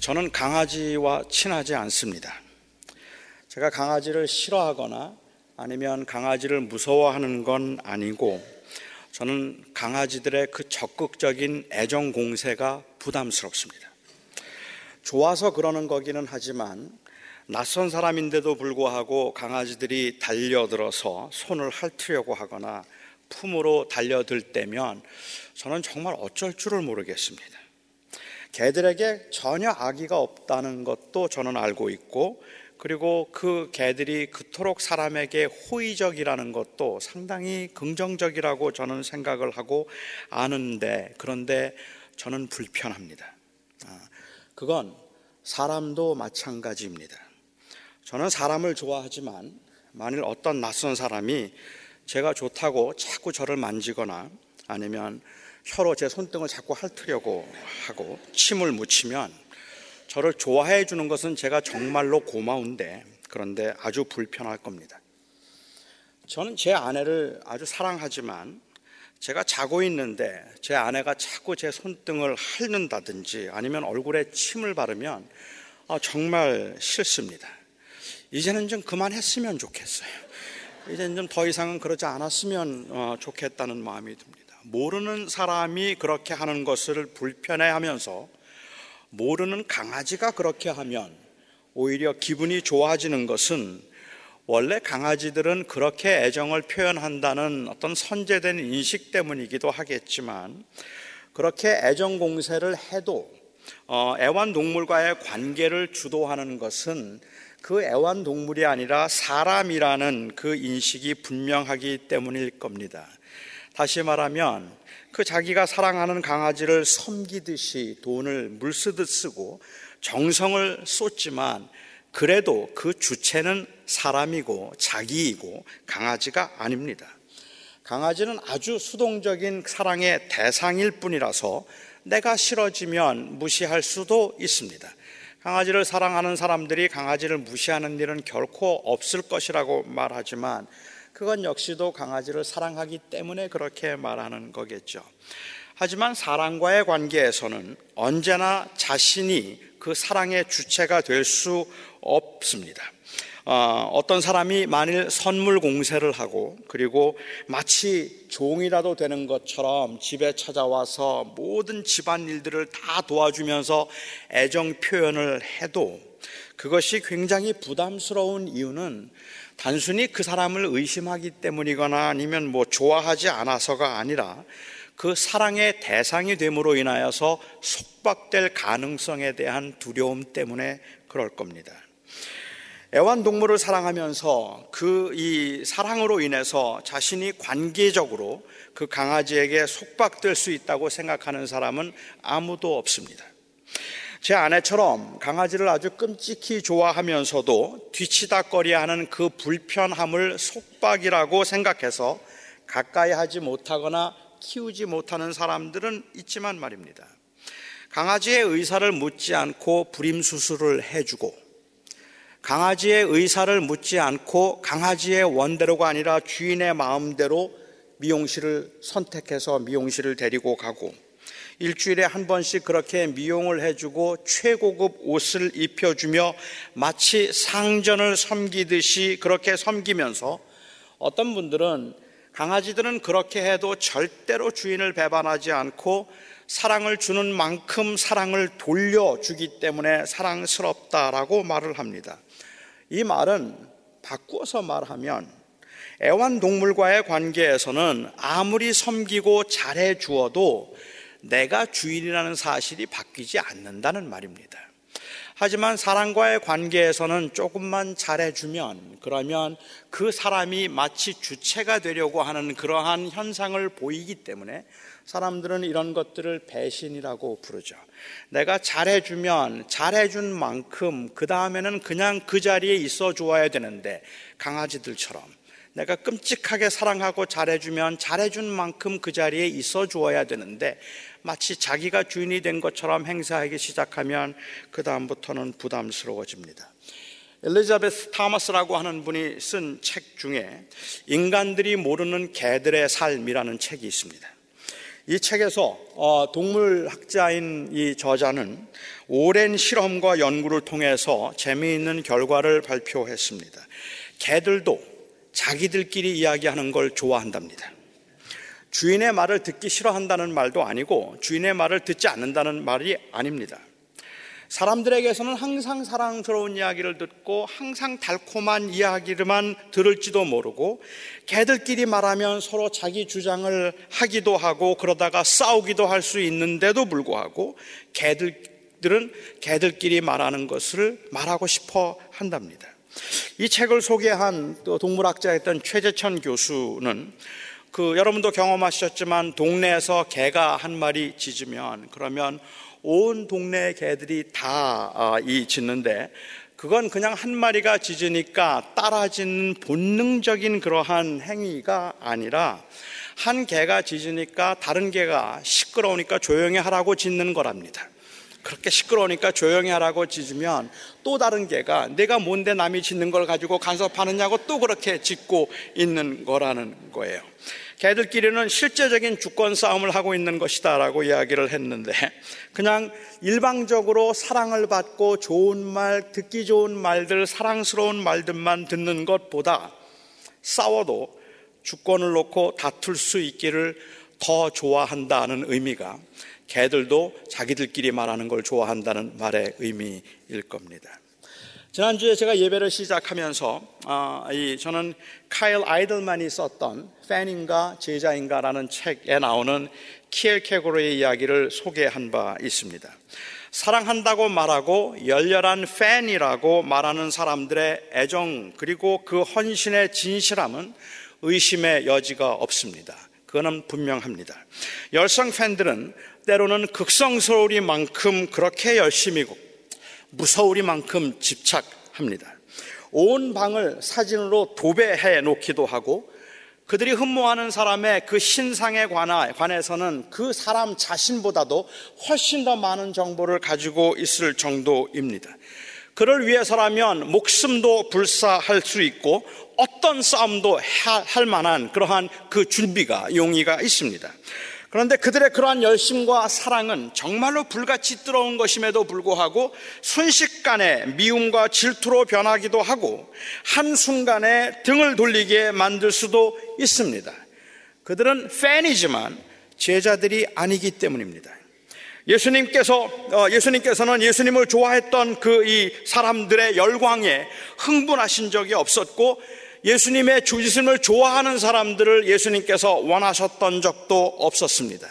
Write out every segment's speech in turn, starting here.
저는 강아지와 친하지 않습니다. 제가 강아지를 싫어하거나 아니면 강아지를 무서워하는 건 아니고 저는 강아지들의 그 적극적인 애정 공세가 부담스럽습니다. 좋아서 그러는 거기는 하지만 낯선 사람인데도 불구하고 강아지들이 달려들어서 손을 핥으려고 하거나 품으로 달려들 때면 저는 정말 어쩔 줄을 모르겠습니다. 개들에게 전혀 악의가 없다는 것도 저는 알고 있고 그리고 그 개들이 그토록 사람에게 호의적이라는 것도 상당히 긍정적이라고 저는 생각을 하고 아는데 그런데 저는 불편합니다. 아, 그건 사람도 마찬가지입니다. 저는 사람을 좋아하지만 만일 어떤 낯선 사람이 제가 좋다고 자꾸 저를 만지거나 아니면 혀로 제 손등을 자꾸 핥으려고 하고 침을 묻히면 저를 좋아해 주는 것은 제가 정말로 고마운데 그런데 아주 불편할 겁니다. 저는 제 아내를 아주 사랑하지만 제가 자고 있는데 제 아내가 자꾸 제 손등을 핥는다든지 아니면 얼굴에 침을 바르면 아, 정말 싫습니다. 이제는 좀 그만했으면 좋겠어요. 이제는 좀 더 이상은 그러지 않았으면 어, 좋겠다는 마음이 듭니다. 모르는 사람이 그렇게 하는 것을 불편해 하면서 모르는 강아지가 그렇게 하면 오히려 기분이 좋아지는 것은 원래 강아지들은 그렇게 애정을 표현한다는 어떤 선제된 인식 때문이기도 하겠지만 그렇게 애정 공세를 해도 어, 애완동물과의 관계를 주도하는 것은 그 애완동물이 아니라 사람이라는 그 인식이 분명하기 때문일 겁니다. 다시 말하면 그 자기가 사랑하는 강아지를 섬기듯이 돈을 물쓰듯 쓰고 정성을 쏟지만 그래도 그 주체는 사람이고 자기이고 강아지가 아닙니다. 강아지는 아주 수동적인 사랑의 대상일 뿐이라서 내가 싫어지면 무시할 수도 있습니다. 강아지를 사랑하는 사람들이 강아지를 무시하는 일은 결코 없을 것이라고 말하지만 그건 역시도 강아지를 사랑하기 때문에 그렇게 말하는 거겠죠. 하지만 사랑과의 관계에서는 언제나 자신이 그 사랑의 주체가 될 수 없습니다. 어, 떤 사람이 만일 선물 공세를 하고 그리고 마치 종이라도 되는 것처럼 집에 찾아와서 모든 집안 일들을 다 도와주면서 애정 표현을 해도 그것이 굉장히 부담스러운 이유는 단순히 그 사람을 의심하기 때문이거나 아니면 뭐 좋아하지 않아서가 아니라 그 사랑의 대상이 됨으로 인하여서 속박될 가능성에 대한 두려움 때문에 그럴 겁니다. 애완동물을 사랑하면서 그 이 사랑으로 인해서 자신이 관계적으로 그 강아지에게 속박될 수 있다고 생각하는 사람은 아무도 없습니다. 제 아내처럼 강아지를 아주 끔찍히 좋아하면서도 뒤치다거리 하는 그 불편함을 속박이라고 생각해서 가까이 하지 못하거나 키우지 못하는 사람들은 있지만 말입니다. 강아지의 의사를 묻지 않고 불임 수술을 해주고 강아지의 의사를 묻지 않고 강아지의 원대로가 아니라 주인의 마음대로 미용실을 선택해서 미용실을 데리고 가고 일주일에 한 번씩 그렇게 미용을 해주고 최고급 옷을 입혀주며 마치 상전을 섬기듯이 그렇게 섬기면서 어떤 분들은 강아지들은 그렇게 해도 절대로 주인을 배반하지 않고 사랑을 주는 만큼 사랑을 돌려주기 때문에 사랑스럽다라고 말을 합니다. 이 말은 바꾸어서 말하면 애완동물과의 관계에서는 아무리 섬기고 잘해 주어도 내가 주인이라는 사실이 바뀌지 않는다는 말입니다. 하지만 사람과의 관계에서는 조금만 잘해주면 그러면 그 사람이 마치 주체가 되려고 하는 그러한 현상을 보이기 때문에 사람들은 이런 것들을 배신이라고 부르죠. 내가 잘해주면 잘해준 만큼 그 다음에는 그냥 그 자리에 있어 주어야 되는데 강아지들처럼 내가 끔찍하게 사랑하고 잘해주면 잘해준 만큼 그 자리에 있어 주어야 되는데 마치 자기가 주인이 된 것처럼 행사하기 시작하면 그다음부터는 부담스러워집니다. 엘리자베스 타마스라고 하는 분이 쓴 책 중에 인간들이 모르는 개들의 삶이라는 책이 있습니다. 이 책에서 어, 동물학자인 이 저자는 오랜 실험과 연구를 통해서 재미있는 결과를 발표했습니다. 개들도 자기들끼리 이야기하는 걸 좋아한답니다. 주인의 말을 듣기 싫어한다는 말도 아니고 주인의 말을 듣지 않는다는 말이 아닙니다. 사람들에게서는 항상 사랑스러운 이야기를 듣고 항상 달콤한 이야기를만 들을지도 모르고 개들끼리 말하면 서로 자기 주장을 하기도 하고 그러다가 싸우기도 할 수 있는데도 불구하고 개들들은 개들끼리 말하는 것을 말하고 싶어 한답니다. 이 책을 소개한 또 동물학자였던 최재천 교수는 그 여러분도 경험하셨지만 동네에서 개가 한 마리 짖으면 그러면 온 동네 개들이 다이 아, 짖는데 그건 그냥 한 마리가 짖으니까 따라 짖는 본능적인 그러한 행위가 아니라 한 개가 짖으니까 다른 개가 시끄러우니까 조용히 하라고 짖는 거랍니다. 그렇게 시끄러우니까 조용히 하라고 짖으면 또 다른 개가 내가 뭔데 남이 짖는 걸 가지고 간섭하느냐고 또 그렇게 짖고 있는 거라는 거예요. 개들끼리는 실제적인 주권 싸움을 하고 있는 것이다라고 이야기를 했는데 그냥 일방적으로 사랑을 받고 좋은 말, 듣기 좋은 말들, 사랑스러운 말들만 듣는 것보다 싸워도 주권을 놓고 다툴 수 있기를 더 좋아한다는 의미가 개들도 자기들끼리 말하는 걸 좋아한다는 말의 의미일 겁니다. 지난주에 제가 예배를 시작하면서 어, 이, 저는 카일 아이들만이 썼던 팬인가 제자인가라는 책에 나오는 키엘케고르의 이야기를 소개한 바 있습니다. 사랑한다고 말하고 열렬한 팬이라고 말하는 사람들의 애정 그리고 그 헌신의 진실함은 의심의 여지가 없습니다. 그거는 분명합니다. 열성 팬들은 때로는 극성스러우리만큼 그렇게 열심이고 무서우리만큼 집착합니다. 온 방을 사진으로 도배해 놓기도 하고 그들이 흠모하는 사람의 그 신상에 관해서는 그 사람 자신보다도 훨씬 더 많은 정보를 가지고 있을 정도입니다. 그를 위해서라면 목숨도 불사할 수 있고 어떤 싸움도 할 만한 그러한 그 준비가 용의가 있습니다. 그런데 그들의 그러한 열심과 사랑은 정말로 불같이 뜨거운 것임에도 불구하고 순식간에 미움과 질투로 변하기도 하고 한순간에 등을 돌리게 만들 수도 있습니다. 그들은 팬이지만 제자들이 아니기 때문입니다. 예수님께서 어, 예수님께서는 예수님을 좋아했던 그 이 사람들의 열광에 흥분하신 적이 없었고 예수님의 주짓음을 좋아하는 사람들을 예수님께서 원하셨던 적도 없었습니다.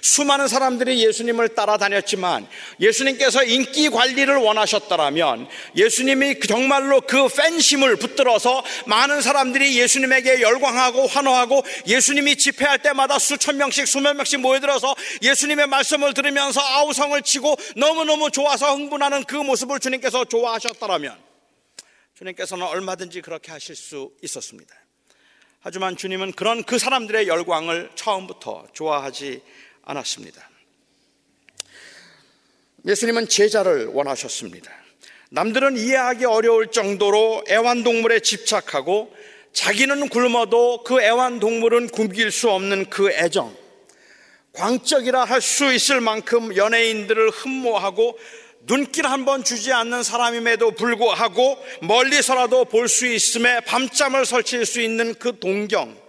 수많은 사람들이 예수님을 따라다녔지만 예수님께서 인기 관리를 원하셨더라면 예수님이 정말로 그 팬심을 붙들어서 많은 사람들이 예수님에게 열광하고 환호하고 예수님이 집회할 때마다 수천 명씩 수만 명씩 모여들어서 예수님의 말씀을 들으면서 아우성을 치고 너무너무 좋아서 흥분하는 그 모습을 주님께서 좋아하셨더라면 주님께서는 얼마든지 그렇게 하실 수 있었습니다. 하지만 주님은 그런 그 사람들의 열광을 처음부터 좋아하지 않았습니다. 예수님은 제자를 원하셨습니다. 남들은 이해하기 어려울 정도로 애완동물에 집착하고 자기는 굶어도 그 애완동물은 굶길 수 없는 그 애정, 광적이라 할 수 있을 만큼 연예인들을 흠모하고 눈길 한 번 주지 않는 사람임에도 불구하고 멀리서라도 볼 수 있음에 밤잠을 설칠 수 있는 그 동경.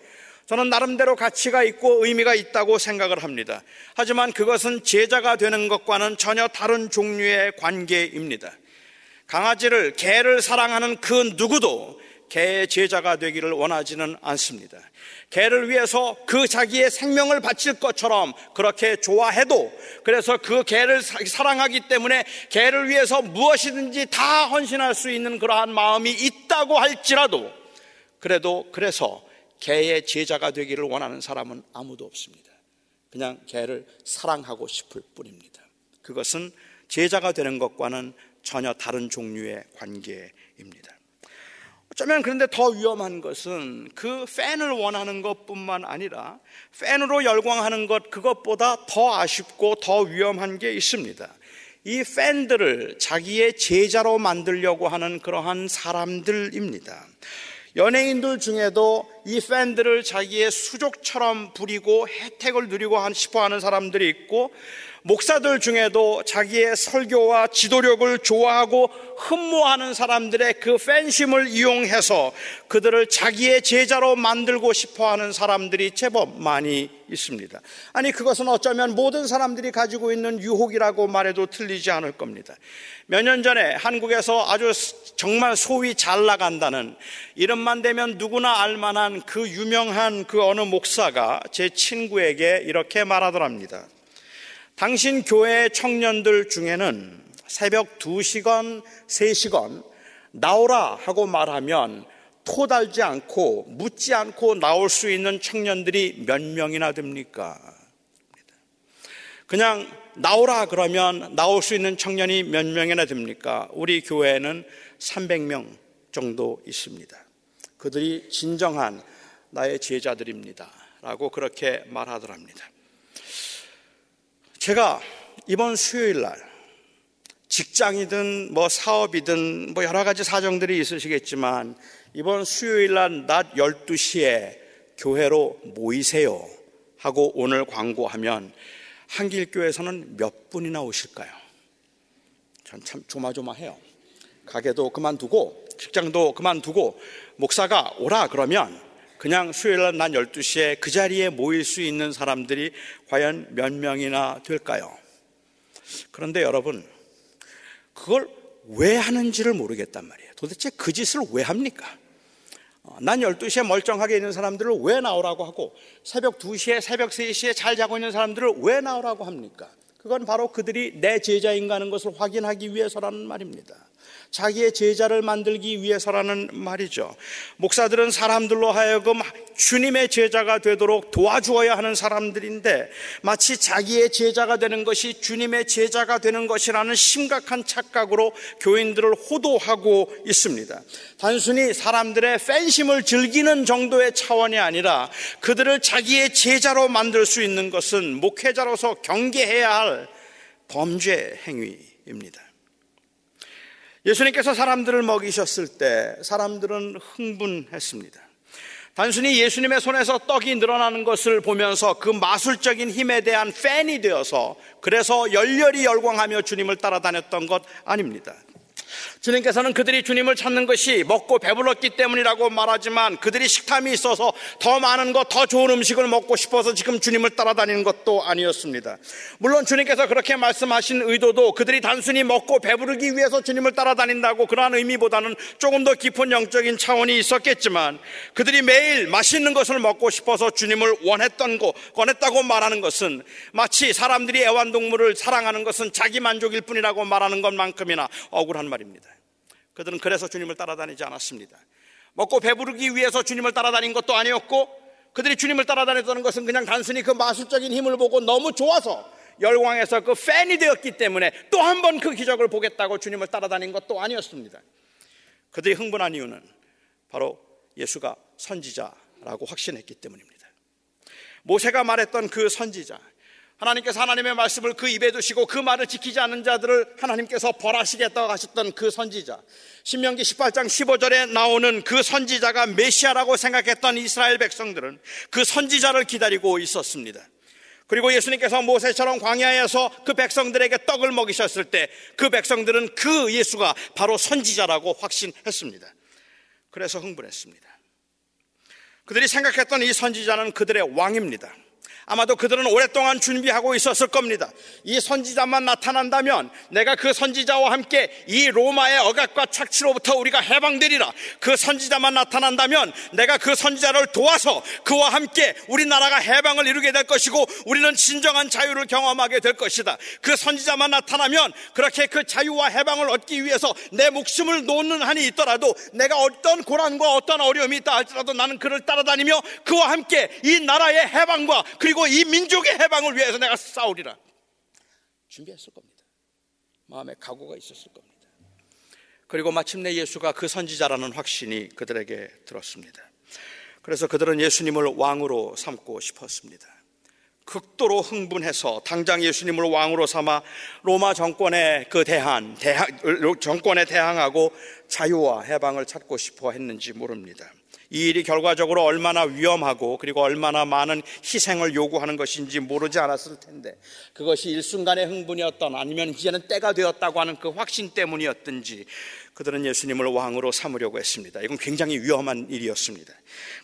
저는 나름대로 가치가 있고 의미가 있다고 생각을 합니다. 하지만 그것은 제자가 되는 것과는 전혀 다른 종류의 관계입니다. 강아지를, 개를 사랑하는 그 누구도 개의 제자가 되기를 원하지는 않습니다. 개를 위해서 그 자기의 생명을 바칠 것처럼 그렇게 좋아해도 그래서 그 개를 사랑하기 때문에 개를 위해서 무엇이든지 다 헌신할 수 있는 그러한 마음이 있다고 할지라도 그래도 그래서 개의 제자가 되기를 원하는 사람은 아무도 없습니다. 그냥 개를 사랑하고 싶을 뿐입니다. 그것은 제자가 되는 것과는 전혀 다른 종류의 관계입니다. 어쩌면 그런데 더 위험한 것은 그 팬을 원하는 것뿐만 아니라 팬으로 열광하는 것 그것보다 더 아쉽고 더 위험한 게 있습니다. 이 팬들을 자기의 제자로 만들려고 하는 그러한 사람들입니다. 연예인들 중에도 이 팬들을 자기의 수족처럼 부리고 혜택을 누리고 싶어 하는 사람들이 있고 목사들 중에도 자기의 설교와 지도력을 좋아하고 흠모하는 사람들의 그 팬심을 이용해서 그들을 자기의 제자로 만들고 싶어 하는 사람들이 제법 많이 있습니다. 아니, 그것은 어쩌면 모든 사람들이 가지고 있는 유혹이라고 말해도 틀리지 않을 겁니다. 몇 년 전에 한국에서 아주 정말 소위 잘 나간다는 이름만 되면 누구나 알만한 그 유명한 그 어느 목사가 제 친구에게 이렇게 말하더랍니다. 당신 교회 청년들 중에는 새벽 2시간, 3시간 나오라 하고 말하면 토달지 않고 묻지 않고 나올 수 있는 청년들이 몇 명이나 됩니까? 그냥 나오라 그러면 나올 수 있는 청년이 몇 명이나 됩니까? 우리 교회는 300명 정도 있습니다. 그들이 진정한 나의 제자들입니다. 라고 그렇게 말하더랍니다. 제가 이번 수요일 날 직장이든 뭐 사업이든 뭐 여러 가지 사정들이 있으시겠지만 이번 수요일 날 낮 12시에 교회로 모이세요 하고 오늘 광고하면 한길교에서는 몇 분이나 오실까요? 전 참 조마조마해요. 가게도 그만두고 직장도 그만두고 목사가 오라 그러면 그냥 수요일 날 12시에 그 자리에 모일 수 있는 사람들이 과연 몇 명이나 될까요? 그런데 여러분, 그걸 왜 하는지를 모르겠단 말이에요. 도대체 그 짓을 왜 합니까? 어, 난 12시에 멀쩡하게 있는 사람들을 왜 나오라고 하고 새벽 2시에 새벽 3시에 잘 자고 있는 사람들을 왜 나오라고 합니까? 그건 바로 그들이 내 제자인가 하는 것을 확인하기 위해서라는 말입니다. 자기의 제자를 만들기 위해서라는 말이죠. 목사들은 사람들로 하여금 주님의 제자가 되도록 도와주어야 하는 사람들인데 마치 자기의 제자가 되는 것이 주님의 제자가 되는 것이라는 심각한 착각으로 교인들을 호도하고 있습니다. 단순히 사람들의 팬심을 즐기는 정도의 차원이 아니라 그들을 자기의 제자로 만들 수 있는 것은 목회자로서 경계해야 할 범죄 행위입니다. 예수님께서 사람들을 먹이셨을 때 사람들은 흥분했습니다. 단순히 예수님의 손에서 떡이 늘어나는 것을 보면서 그 마술적인 힘에 대한 팬이 되어서 그래서 열렬히 열광하며 주님을 따라다녔던 것 아닙니다. 주님께서는 그들이 주님을 찾는 것이 먹고 배불렀기 때문이라고 말하지만 그들이 식탐이 있어서 더 많은 것, 더 좋은 음식을 먹고 싶어서 지금 주님을 따라다니는 것도 아니었습니다. 물론 주님께서 그렇게 말씀하신 의도도 그들이 단순히 먹고 배부르기 위해서 주님을 따라다닌다고 그러한 의미보다는 조금 더 깊은 영적인 차원이 있었겠지만 그들이 매일 맛있는 것을 먹고 싶어서 주님을 원했던 거, 원했다고 말하는 것은 마치 사람들이 애완동물을 사랑하는 것은 자기 만족일 뿐이라고 말하는 것만큼이나 억울한 말입니다. 그들은 그래서 주님을 따라다니지 않았습니다. 먹고 배부르기 위해서 주님을 따라다닌 것도 아니었고 그들이 주님을 따라다녔다는 것은 그냥 단순히 그 마술적인 힘을 보고 너무 좋아서 열광해서 그 팬이 되었기 때문에 또 한 번 그 기적을 보겠다고 주님을 따라다닌 것도 아니었습니다. 그들이 흥분한 이유는 바로 예수가 선지자라고 확신했기 때문입니다. 모세가 말했던 그 선지자, 하나님께서 하나님의 말씀을 그 입에 두시고 그 말을 지키지 않는 자들을 하나님께서 벌하시겠다고 하셨던 그 선지자. 신명기 18장 15절에 나오는 그 선지자가 메시아라고 생각했던 이스라엘 백성들은 그 선지자를 기다리고 있었습니다. 그리고 예수님께서 모세처럼 광야에서 그 백성들에게 떡을 먹이셨을 때 그 백성들은 그 예수가 바로 선지자라고 확신했습니다. 그래서 흥분했습니다. 그들이 생각했던 이 선지자는 그들의 왕입니다. 아마도 그들은 오랫동안 준비하고 있었을 겁니다. 이 선지자만 나타난다면 내가 그 선지자와 함께 이 로마의 억압과 착취로부터 우리가 해방되리라. 그 선지자만 나타난다면 내가 그 선지자를 도와서 그와 함께 우리나라가 해방을 이루게 될 것이고 우리는 진정한 자유를 경험하게 될 것이다. 그 선지자만 나타나면 그렇게 그 자유와 해방을 얻기 위해서 내 목숨을 놓는 한이 있더라도 내가 어떤 고난과 어떤 어려움이 있다 할지라도 나는 그를 따라다니며 그와 함께 이 나라의 해방과 그리고 그리고 이 민족의 해방을 위해서 내가 싸우리라. 준비했을 겁니다. 마음에 각오가 있었을 겁니다. 그리고 마침내 예수가 그 선지자라는 확신이 그들에게 들었습니다. 그래서 그들은 예수님을 왕으로 삼고 싶었습니다. 극도로 흥분해서 당장 예수님을 왕으로 삼아 로마 정권에 그 대한, 대항, 정권에 대항하고 자유와 해방을 찾고 싶어 했는지 모릅니다. 이 일이 결과적으로 얼마나 위험하고 그리고 얼마나 많은 희생을 요구하는 것인지 모르지 않았을 텐데 그것이 일순간의 흥분이었던 아니면 이제는 때가 되었다고 하는 그 확신 때문이었든지 그들은 예수님을 왕으로 삼으려고 했습니다. 이건 굉장히 위험한 일이었습니다.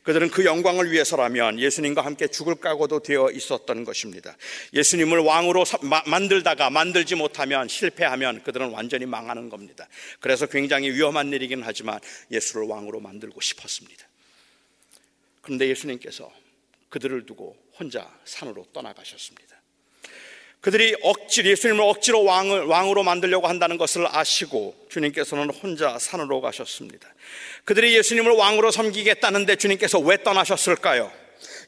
그들은 그 영광을 위해서라면 예수님과 함께 죽을 각오도 되어 있었던 것입니다. 예수님을 왕으로 만들다가 만들지 못하면 실패하면 그들은 완전히 망하는 겁니다. 그래서 굉장히 위험한 일이긴 하지만 예수를 왕으로 만들고 싶었습니다. 그런데 예수님께서 그들을 두고 혼자 산으로 떠나가셨습니다. 그들이 억지 예수님을 억지로 왕을 왕으로 만들려고 한다는 것을 아시고 주님께서는 혼자 산으로 가셨습니다. 그들이 예수님을 왕으로 섬기겠다는데 주님께서 왜 떠나셨을까요?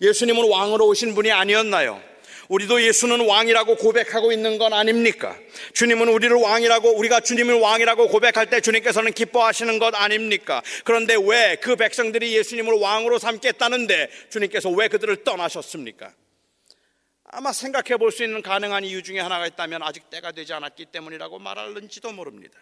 예수님은 왕으로 오신 분이 아니었나요? 우리도 예수는 왕이라고 고백하고 있는 건 아닙니까? 주님은 우리를 왕이라고 우리가 주님을 왕이라고 고백할 때 주님께서는 기뻐하시는 것 아닙니까? 그런데 왜 그 백성들이 예수님을 왕으로 삼겠다는데 주님께서 왜 그들을 떠나셨습니까? 아마 생각해 볼 수 있는 가능한 이유 중에 하나가 있다면 아직 때가 되지 않았기 때문이라고 말할는지도 모릅니다.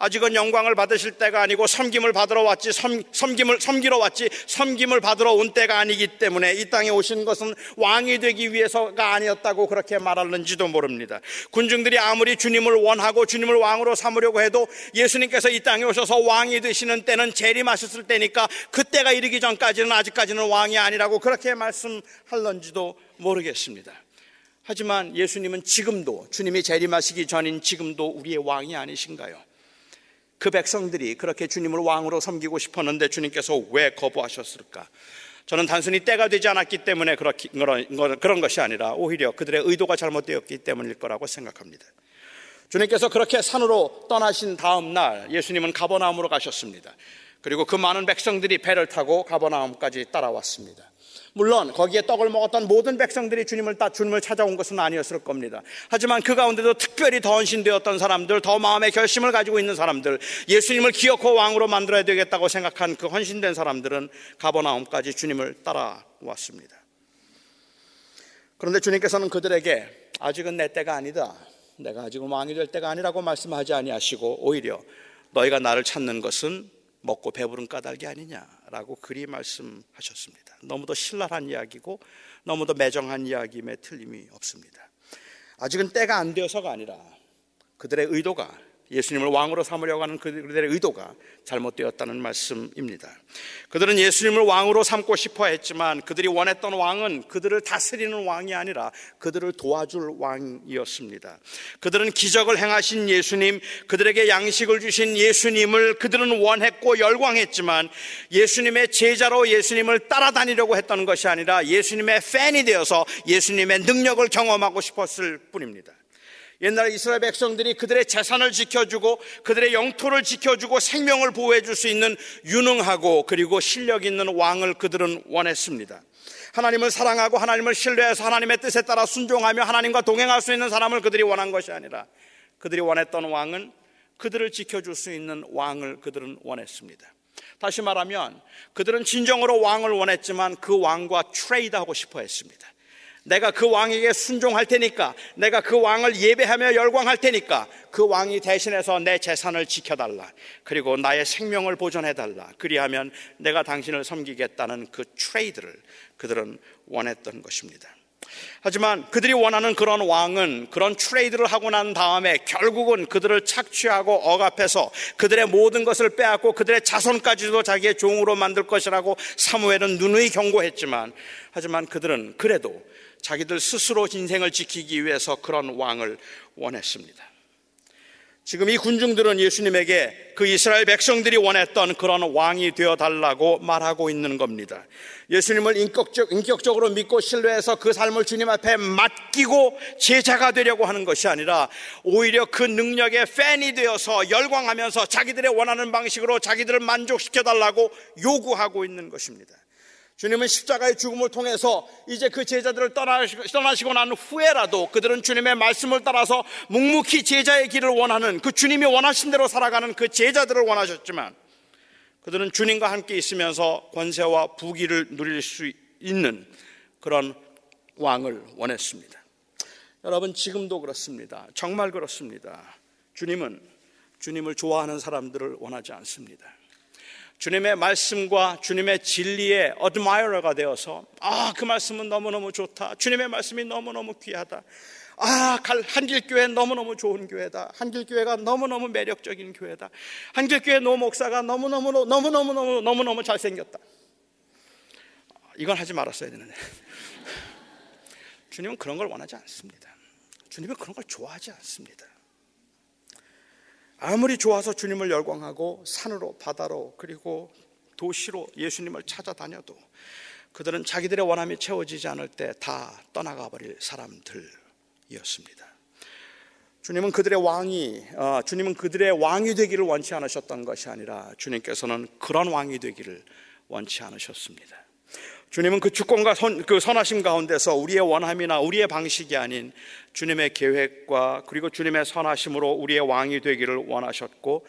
아직은 영광을 받으실 때가 아니고 섬김을 받으러 왔지 섬, 섬김을 섬기러 왔지 섬김을 받으러 온 때가 아니기 때문에 이 땅에 오신 것은 왕이 되기 위해서가 아니었다고 그렇게 말하는지도 모릅니다. 군중들이 아무리 주님을 원하고 주님을 왕으로 삼으려고 해도 예수님께서 이 땅에 오셔서 왕이 되시는 때는 재림하셨을 때니까 그때가 이르기 전까지는 아직까지는 왕이 아니라고 그렇게 말씀할런지도 모르겠습니다. 하지만 예수님은 지금도 주님이 재림하시기 전인 지금도 우리의 왕이 아니신가요? 그 백성들이 그렇게 주님을 왕으로 섬기고 싶었는데 주님께서 왜 거부하셨을까? 저는 단순히 때가 되지 않았기 때문에 그런 것이 아니라 오히려 그들의 의도가 잘못되었기 때문일 거라고 생각합니다. 주님께서 그렇게 산으로 떠나신 다음 날 예수님은 가버나움으로 가셨습니다. 그리고 그 많은 백성들이 배를 타고 가버나움까지 따라왔습니다. 물론 거기에 떡을 먹었던 모든 백성들이 주님을 따 주님을 찾아온 것은 아니었을 겁니다. 하지만 그 가운데도 특별히 더 헌신되었던 사람들, 더 마음의 결심을 가지고 있는 사람들, 예수님을 기어코 왕으로 만들어야 되겠다고 생각한 그 헌신된 사람들은 가버나움까지 주님을 따라왔습니다. 그런데 주님께서는 그들에게 아직은 내 때가 아니다. 내가 아직은 왕이 될 때가 아니라고 말씀하지 아니하시고 오히려 너희가 나를 찾는 것은 먹고 배부른 까닭이 아니냐라고 그리 말씀하셨습니다. 너무도 신랄한 이야기고 너무도 매정한 이야기임에 틀림이 없습니다. 아직은 때가 안 되어서가 아니라 그들의 의도가 예수님을 왕으로 삼으려고 하는 그들의 의도가 잘못되었다는 말씀입니다. 그들은 예수님을 왕으로 삼고 싶어 했지만 그들이 원했던 왕은 그들을 다스리는 왕이 아니라 그들을 도와줄 왕이었습니다. 그들은 기적을 행하신 예수님, 그들에게 양식을 주신 예수님을 그들은 원했고 열광했지만 예수님의 제자로 예수님을 따라다니려고 했던 것이 아니라 예수님의 팬이 되어서 예수님의 능력을 경험하고 싶었을 뿐입니다. 옛날 이스라엘 백성들이 그들의 재산을 지켜주고 그들의 영토를 지켜주고 생명을 보호해 줄 수 있는 유능하고 그리고 실력 있는 왕을 그들은 원했습니다. 하나님을 사랑하고 하나님을 신뢰해서 하나님의 뜻에 따라 순종하며 하나님과 동행할 수 있는 사람을 그들이 원한 것이 아니라 그들이 원했던 왕은 그들을 지켜줄 수 있는 왕을 그들은 원했습니다. 다시 말하면 그들은 진정으로 왕을 원했지만 그 왕과 트레이드하고 싶어 했습니다. 내가 그 왕에게 순종할 테니까 내가 그 왕을 예배하며 열광할 테니까 그 왕이 대신해서 내 재산을 지켜달라. 그리고 나의 생명을 보존해달라. 그리하면 내가 당신을 섬기겠다는 그 트레이드를 그들은 원했던 것입니다 하지만 그들이 원하는 그런 왕은 그런 트레이드를 하고 난 다음에 결국은 그들을 착취하고 억압해서 그들의 모든 것을 빼앗고 그들의 자손까지도 자기의 종으로 만들 것이라고 사무엘은 누누이 경고했지만 하지만 그들은 그래도 자기들 스스로 인생을 지키기 위해서 그런 왕을 원했습니다. 지금 이 군중들은 예수님에게 그 이스라엘 백성들이 원했던 그런 왕이 되어 달라고 말하고 있는 겁니다. 예수님을 인격적, 인격적으로 믿고 신뢰해서 그 삶을 주님 앞에 맡기고 제자가 되려고 하는 것이 아니라 오히려 그 능력의 팬이 되어서 열광하면서 자기들의 원하는 방식으로 자기들을 만족시켜 달라고 요구하고 있는 것입니다. 주님은 십자가의 죽음을 통해서 이제 그 제자들을 떠나시고 난 후에라도 그들은 주님의 말씀을 따라서 묵묵히 제자의 길을 원하는 그 주님이 원하신 대로 살아가는 그 제자들을 원하셨지만 그들은 주님과 함께 있으면서 권세와 부귀를 누릴 수 있는 그런 왕을 원했습니다. 여러분 지금도 그렇습니다. 정말 그렇습니다. 주님은 주님을 좋아하는 사람들을 원하지 않습니다. 주님의 말씀과 주님의 진리의 admirer가 되어서 아, 그 말씀은 너무너무 좋다. 주님의 말씀이 너무너무 귀하다. 아, 한길교회 너무너무 좋은 교회다. 한길교회가 너무너무 매력적인 교회다. 한길교회 노 목사가 너무너무, 너무너무 너무, 너무 너무 잘생겼다. 이건 하지 말았어야 되는데. 주님은 그런 걸 원하지 않습니다. 주님은 그런 걸 좋아하지 않습니다. 아무리 좋아서 주님을 열광하고 산으로, 바다로, 그리고 도시로 예수님을 찾아다녀도 그들은 자기들의 원함이 채워지지 않을 때 다 떠나가 버릴 사람들. 이었습니다. 주님은 그들의 왕이 어, 주님은 그들의 왕이 되기를 원치 않으셨던 것이 아니라 주님께서는 그런 왕이 되기를 원치 않으셨습니다. 주님은 그 주권과 선, 그 선하심 가운데서 우리의 원함이나 우리의 방식이 아닌 주님의 계획과 그리고 주님의 선하심으로 우리의 왕이 되기를 원하셨고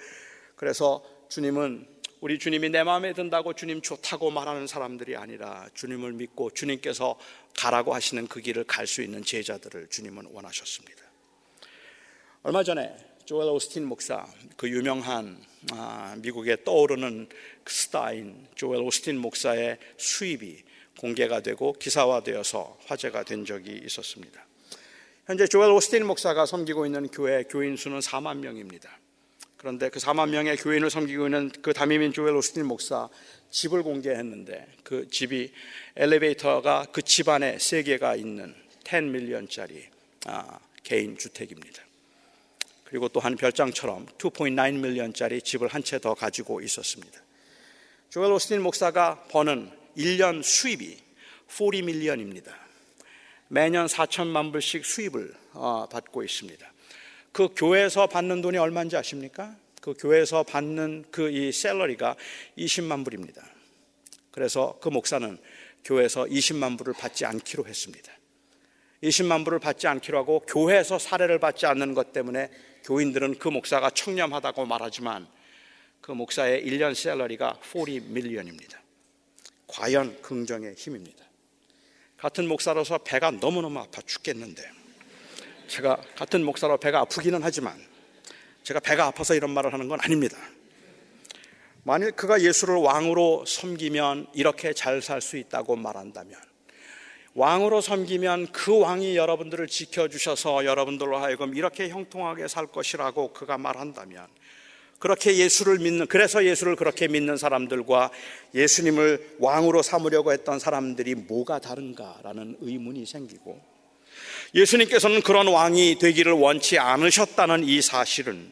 그래서 주님은 우리 주님이 내 마음에 든다고 주님 좋다고 말하는 사람들이 아니라 주님을 믿고 주님께서 가라고 하시는 그 길을 갈 수 있는 제자들을 주님은 원하셨습니다. 얼마 전에 조엘 오스틴 목사 그 유명한 아, 미국의 떠오르는 스타인 조엘 오스틴 목사의 수입이 공개가 되고 기사화되어서 화제가 된 적이 있었습니다. 현재 조엘 오스틴 목사가 섬기고 있는 교회 교인 수는 4만 명입니다. 그런데 그 4만 명의 교인을 섬기고 있는 그 담임인 조엘 오스틴 목사 집을 공개했는데 그 집이 엘리베이터가 그 집 안에 세 개가 있는 10 밀리언짜리 아, 개인 주택입니다. 그리고 또한 별장처럼 2.9 밀리언짜리 집을 한 채 더 가지고 있었습니다. 조엘 오스틴 목사가 버는 1년 수입이 40밀리언입니다. 매년 4천만 불씩 수입을 어, 받고 있습니다. 그 교회에서 받는 돈이 얼마인지 아십니까? 그 교회에서 받는 그 이 salary가 20만 불입니다. 그래서 그 목사는 교회에서 20만 불을 받지 않기로 했습니다. 20만 불을 받지 않기로 하고 교회에서 사례를 받지 않는 것 때문에 교인들은 그 목사가 청렴하다고 말하지만 그 목사의 1년 salary가 40 million입니다. 과연 긍정의 힘입니다. 같은 목사로서 배가 너무너무 아파 죽겠는데 제가 같은 목사로 배가 아프기는 하지만 제가 배가 아파서 이런 말을 하는 건 아닙니다. 만일 그가 예수를 왕으로 섬기면 이렇게 잘 살 수 있다고 말한다면 왕으로 섬기면 그 왕이 여러분들을 지켜주셔서 여러분들로 하여금 이렇게 형통하게 살 것이라고 그가 말한다면 그렇게 예수를 믿는, 그래서 예수를 그렇게 믿는 사람들과 예수님을 왕으로 삼으려고 했던 사람들이 뭐가 다른가라는 의문이 생기고 예수님께서는 그런 왕이 되기를 원치 않으셨다는 이 사실은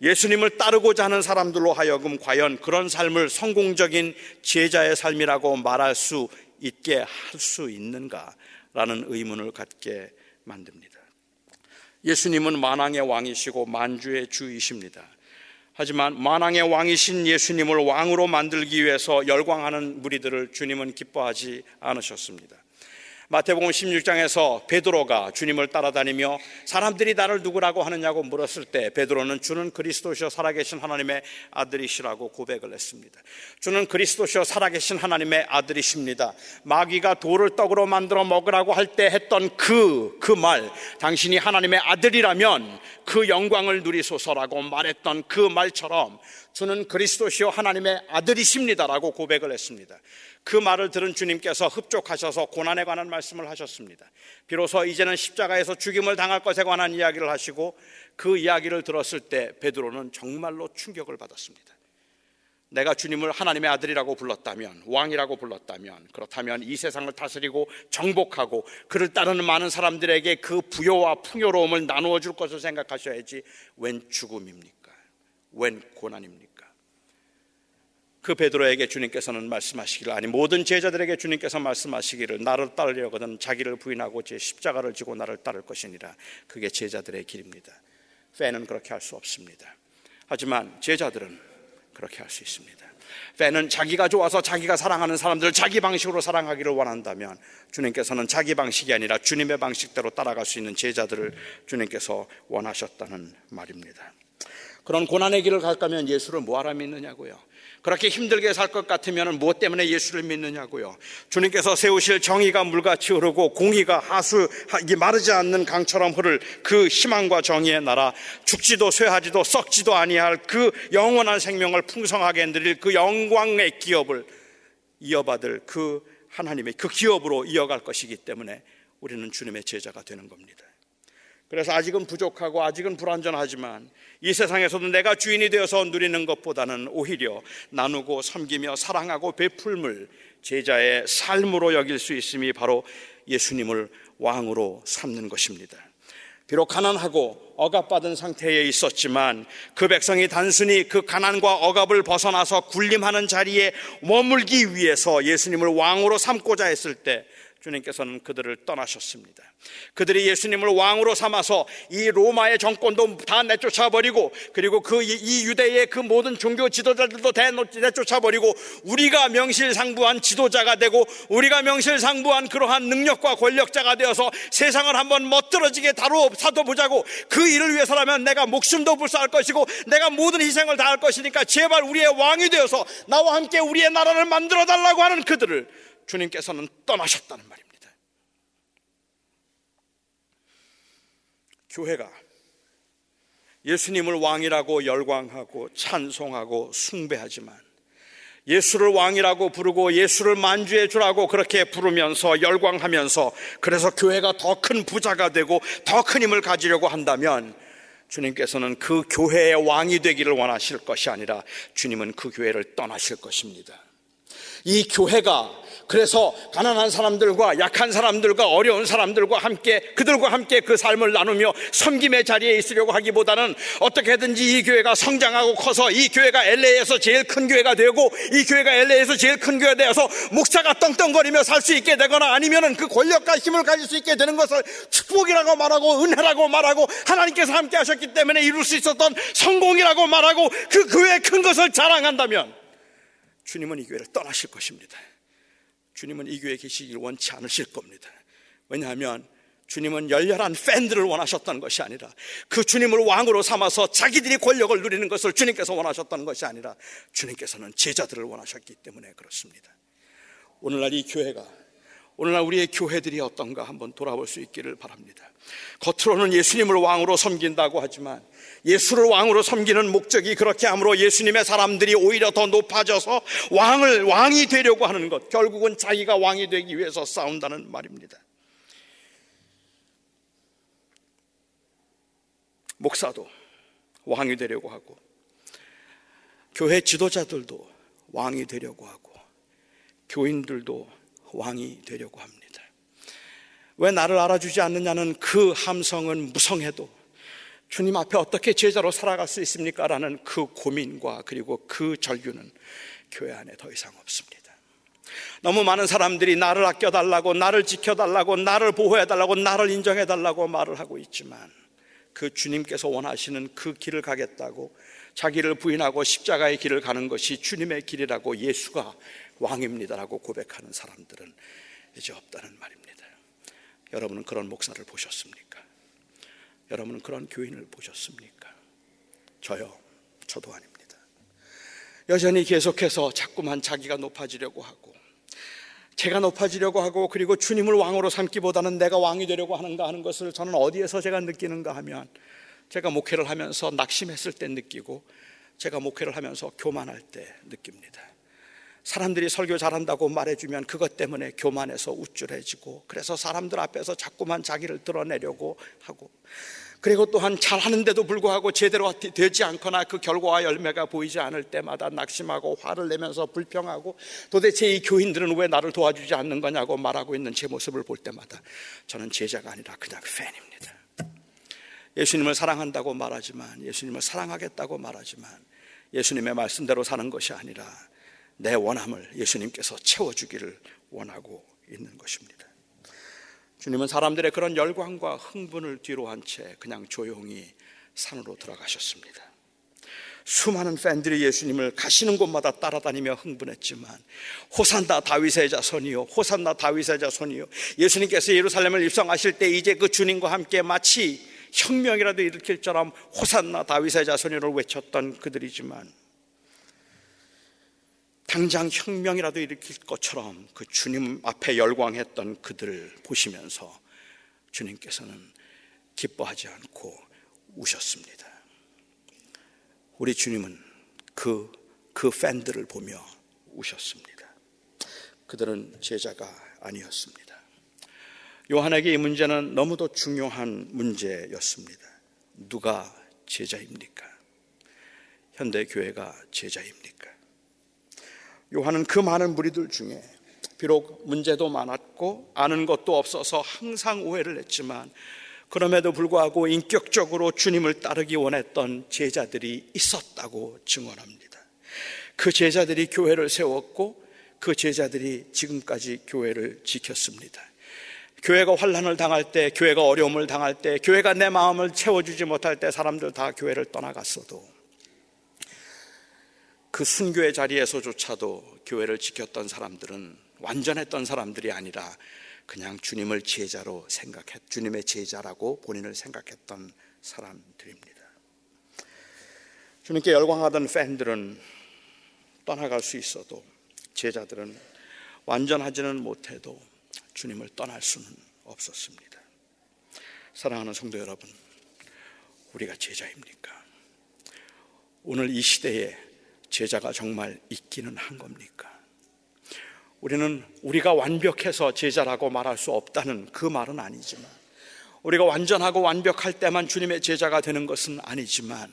예수님을 따르고자 하는 사람들로 하여금 과연 그런 삶을 성공적인 제자의 삶이라고 말할 수 있게 할 수 있는가라는 의문을 갖게 만듭니다. 예수님은 만왕의 왕이시고 만주의 주이십니다. 하지만 만왕의 왕이신 예수님을 왕으로 만들기 위해서 열광하는 무리들을 주님은 기뻐하지 않으셨습니다. 마태복음 16장에서 베드로가 주님을 따라다니며 사람들이 나를 누구라고 하느냐고 물었을 때 베드로는 주는 그리스도시여 살아계신 하나님의 아들이시라고 고백을 했습니다. 주는 그리스도시여 살아계신 하나님의 아들이십니다. 마귀가 돌을 떡으로 만들어 먹으라고 할 때 했던 그, 그 말, 당신이 하나님의 아들이라면 그 영광을 누리소서라고 말했던 그 말처럼 주는 그리스도시요 하나님의 아들이십니다라고 고백을 했습니다. 그 말을 들은 주님께서 흡족하셔서 고난에 관한 말씀을 하셨습니다. 비로소 이제는 십자가에서 죽임을 당할 것에 관한 이야기를 하시고 그 이야기를 들었을 때 베드로는 정말로 충격을 받았습니다. 내가 주님을 하나님의 아들이라고 불렀다면, 왕이라고 불렀다면, 그렇다면 이 세상을 다스리고 정복하고 그를 따르는 많은 사람들에게 그 부여와 풍요로움을 나누어 줄 것을 생각하셔야지 웬 죽음입니까? 웬 고난입니까? 그 베드로에게 주님께서는 말씀하시기를 아니 모든 제자들에게 주님께서 말씀하시기를 나를 따르려거든 자기를 부인하고 제 십자가를 지고 나를 따를 것이니라 그게 제자들의 길입니다. 팬은 그렇게 할 수 없습니다. 하지만 제자들은 그렇게 할 수 있습니다. 팬은 자기가 좋아서 자기가 사랑하는 사람들을 자기 방식으로 사랑하기를 원한다면 주님께서는 자기 방식이 아니라 주님의 방식대로 따라갈 수 있는 제자들을 주님께서 원하셨다는 말입니다. 그런 고난의 길을 갈 거면 예수를 뭐하러 믿느냐고요. 그렇게 힘들게 살 것 같으면 무엇 때문에 예수를 믿느냐고요. 주님께서 세우실 정의가 물같이 흐르고 공의가 하수 마르지 않는 강처럼 흐를 그 희망과 정의의 나라, 죽지도 쇠하지도 썩지도 아니할 그 영원한 생명을 풍성하게 누릴 그 영광의 기업을 이어받을 그 하나님의 그 기업으로 이어갈 것이기 때문에 우리는 주님의 제자가 되는 겁니다. 그래서 아직은 부족하고 아직은 불완전하지만 이 세상에서도 내가 주인이 되어서 누리는 것보다는 오히려 나누고 섬기며 사랑하고 베풀물 제자의 삶으로 여길 수 있음이 바로 예수님을 왕으로 삼는 것입니다. 비록 가난하고 억압받은 상태에 있었지만 그 백성이 단순히 그 가난과 억압을 벗어나서 군림하는 자리에 머물기 위해서 예수님을 왕으로 삼고자 했을 때 주님께서는 그들을 떠나셨습니다. 그들이 예수님을 왕으로 삼아서 이 로마의 정권도 다 내쫓아 버리고 그리고 그 이 유대의 그 모든 종교 지도자들도 다 내쫓아 버리고 우리가 명실상부한 지도자가 되고 우리가 명실상부한 그러한 능력과 권력자가 되어서 세상을 한번 멋들어지게 다루어 사도 보자고 그 일을 위해서라면 내가 목숨도 불사할 것이고 내가 모든 희생을 다할 것이니까 제발 우리의 왕이 되어서 나와 함께 우리의 나라를 만들어 달라고 하는 그들을 주님께서는 떠나셨다는 말입니다. 교회가 예수님을 왕이라고 열광하고 찬송하고 숭배하지만 예수를 왕이라고 부르고 예수를 만주해 주라고 그렇게 부르면서 열광하면서 그래서 교회가 더 큰 부자가 되고 더 큰 힘을 가지려고 한다면 주님께서는 그 교회의 왕이 되기를 원하실 것이 아니라 주님은 그 교회를 떠나실 것입니다. 이 교회가 그래서 가난한 사람들과 약한 사람들과 어려운 사람들과 함께 그들과 함께 그 삶을 나누며 섬김의 자리에 있으려고 하기보다는 어떻게든지 이 교회가 성장하고 커서 이 교회가 LA에서 제일 큰 교회가 되고 이 교회가 LA에서 제일 큰 교회가 되어서 목사가 떵떵거리며 살 수 있게 되거나 아니면은 그 권력과 힘을 가질 수 있게 되는 것을 축복이라고 말하고 은혜라고 말하고 하나님께서 함께 하셨기 때문에 이룰 수 있었던 성공이라고 말하고 그 교회의 큰 것을 자랑한다면 주님은 이 교회를 떠나실 것입니다. 주님은 이 교회에 계시길 원치 않으실 겁니다. 왜냐하면 주님은 열렬한 팬들을 원하셨던 것이 아니라 그 주님을 왕으로 삼아서 자기들이 권력을 누리는 것을 주님께서 원하셨던 것이 아니라 주님께서는 제자들을 원하셨기 때문에 그렇습니다. 오늘날 이 교회가 오늘날 우리의 교회들이 어떤가 한번 돌아볼 수 있기를 바랍니다. 겉으로는 예수님을 왕으로 섬긴다고 하지만 예수를 왕으로 섬기는 목적이 그렇게 함으로 예수님의 사람들이 오히려 더 높아져서 왕을 왕이 되려고 하는 것 결국은 자기가 왕이 되기 위해서 싸운다는 말입니다. 목사도 왕이 되려고 하고 교회 지도자들도 왕이 되려고 하고 교인들도 왕이 되려고 합니다. 왜 나를 알아주지 않느냐는 그 함성은 무성해도 주님 앞에 어떻게 제자로 살아갈 수 있습니까? 라는 그 고민과 그리고 그 절규는 교회 안에 더 이상 없습니다. 너무 많은 사람들이 나를 아껴달라고, 나를 지켜달라고, 나를 보호해달라고, 나를 인정해달라고 말을 하고 있지만 그 주님께서 원하시는 그 길을 가겠다고 자기를 부인하고 십자가의 길을 가는 것이 주님의 길이라고 예수가 왕입니다라고 고백하는 사람들은 이제 없다는 말입니다. 여러분은 그런 목사를 보셨습니까? 여러분은 그런 교인을 보셨습니까? 저요, 저도 아닙니다. 여전히 계속해서 자꾸만 자기가 높아지려고 하고, 제가 높아지려고 하고, 그리고 주님을 왕으로 삼기보다는 내가 왕이 되려고 하는가 하는 것을 저는 어디에서 제가 느끼는가 하면, 제가 목회를 하면서 낙심했을 때 느끼고, 제가 목회를 하면서 교만할 때 느낍니다. 사람들이 설교 잘한다고 말해주면 그것 때문에 교만해서 우쭐해지고 그래서 사람들 앞에서 자꾸만 자기를 드러내려고 하고 그리고 또한 잘하는데도 불구하고 제대로 되지 않거나 그 결과와 열매가 보이지 않을 때마다 낙심하고 화를 내면서 불평하고 도대체 이 교인들은 왜 나를 도와주지 않는 거냐고 말하고 있는 제 모습을 볼 때마다 저는 제자가 아니라 그냥 팬입니다. 예수님을 사랑한다고 말하지만 예수님을 사랑하겠다고 말하지만 예수님의 말씀대로 사는 것이 아니라 내 원함을 예수님께서 채워주기를 원하고 있는 것입니다. 주님은 사람들의 그런 열광과 흥분을 뒤로 한 채 그냥 조용히 산으로 들어가셨습니다. 수많은 팬들이 예수님을 가시는 곳마다 따라다니며 흥분했지만 호산나 다윗의 자손이요 호산나 다윗의 자손이요 예수님께서 예루살렘을 입성하실 때 이제 그 주님과 함께 마치 혁명이라도 일으킬 처럼 호산나 다윗의 자손이를 외쳤던 그들이지만 당장 혁명이라도 일으킬 것처럼 그 주님 앞에 열광했던 그들을 보시면서 주님께서는 기뻐하지 않고 우셨습니다. 우리 주님은 그, 그 팬들을 보며 우셨습니다. 그들은 제자가 아니었습니다. 요한에게 이 문제는 너무도 중요한 문제였습니다. 누가 제자입니까? 현대 교회가 제자입니까? 요한은 그 많은 무리들 중에 비록 문제도 많았고 아는 것도 없어서 항상 오해를 했지만 그럼에도 불구하고 인격적으로 주님을 따르기 원했던 제자들이 있었다고 증언합니다. 그 제자들이 교회를 세웠고 그 제자들이 지금까지 교회를 지켰습니다. 교회가 환란을 당할 때, 교회가 어려움을 당할 때, 교회가 내 마음을 채워주지 못할 때 사람들 다 교회를 떠나갔어도 그 순교의 자리에서조차도 교회를 지켰던 사람들은 완전했던 사람들이 아니라 그냥 주님을 제자로 생각했, 주님의 제자라고 본인을 생각했던 사람들입니다. 주님께 열광하던 팬들은 떠나갈 수 있어도 제자들은 완전하지는 못해도 주님을 떠날 수는 없었습니다. 사랑하는 성도 여러분, 우리가 제자입니까? 오늘 이 시대에 제자가 정말 있기는 한 겁니까? 우리는 우리가 완벽해서 제자라고 말할 수 없다는 그 말은 아니지만, 우리가 완전하고 완벽할 때만 주님의 제자가 되는 것은 아니지만,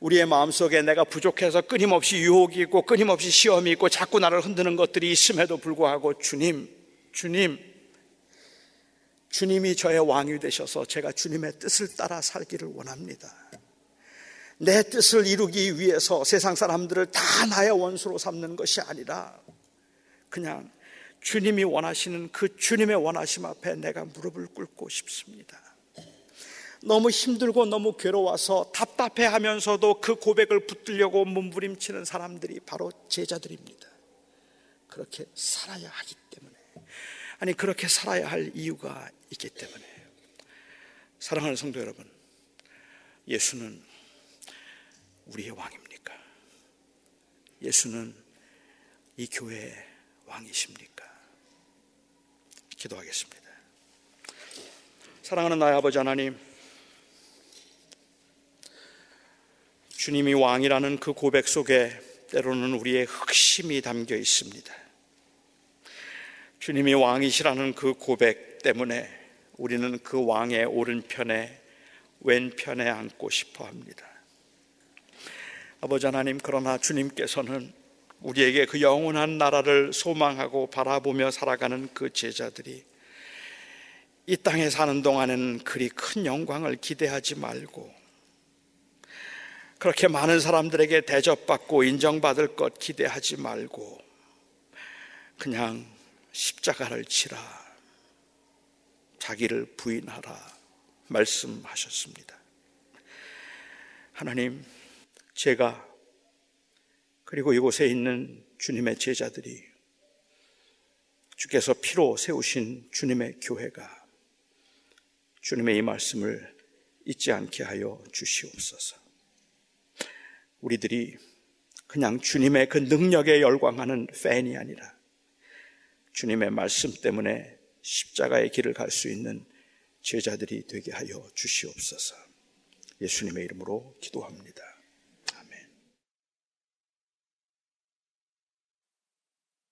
우리의 마음속에 내가 부족해서 끊임없이 유혹이 있고 끊임없이 시험이 있고 자꾸 나를 흔드는 것들이 있음에도 불구하고 주님, 주님, 주님이 저의 왕이 되셔서 제가 주님의 뜻을 따라 살기를 원합니다. 내 뜻을 이루기 위해서 세상 사람들을 다 나의 원수로 삼는 것이 아니라 그냥 주님이 원하시는 그 주님의 원하심 앞에 내가 무릎을 꿇고 싶습니다. 너무 힘들고 너무 괴로워서 답답해 하면서도 그 고백을 붙들려고 몸부림치는 사람들이 바로 제자들입니다. 그렇게 살아야 하기 때문에. 아니, 그렇게 살아야 할 이유가 있기 때문에. 사랑하는 성도 여러분, 예수는 우리의 왕입니까? 예수는 이 교회의 왕이십니까? 기도하겠습니다. 사랑하는 나의 아버지 하나님, 주님이 왕이라는 그 고백 속에 때로는 우리의 흑심이 담겨 있습니다. 주님이 왕이시라는 그 고백 때문에 우리는 그 왕의 오른편에 왼편에 앉고 싶어 합니다. 아버지 하나님, 그러나 주님께서는 우리에게 그 영원한 나라를 소망하고 바라보며 살아가는 그 제자들이 이 땅에 사는 동안에는 그리 큰 영광을 기대하지 말고 그렇게 많은 사람들에게 대접받고 인정받을 것 기대하지 말고 그냥 십자가를 치라. 자기를 부인하라. 말씀하셨습니다. 하나님, 제가 그리고 이곳에 있는 주님의 제자들이 주께서 피로 세우신 주님의 교회가 주님의 이 말씀을 잊지 않게 하여 주시옵소서. 우리들이 그냥 주님의 그 능력에 열광하는 팬이 아니라 주님의 말씀 때문에 십자가의 길을 갈 수 있는 제자들이 되게 하여 주시옵소서. 예수님의 이름으로 기도합니다.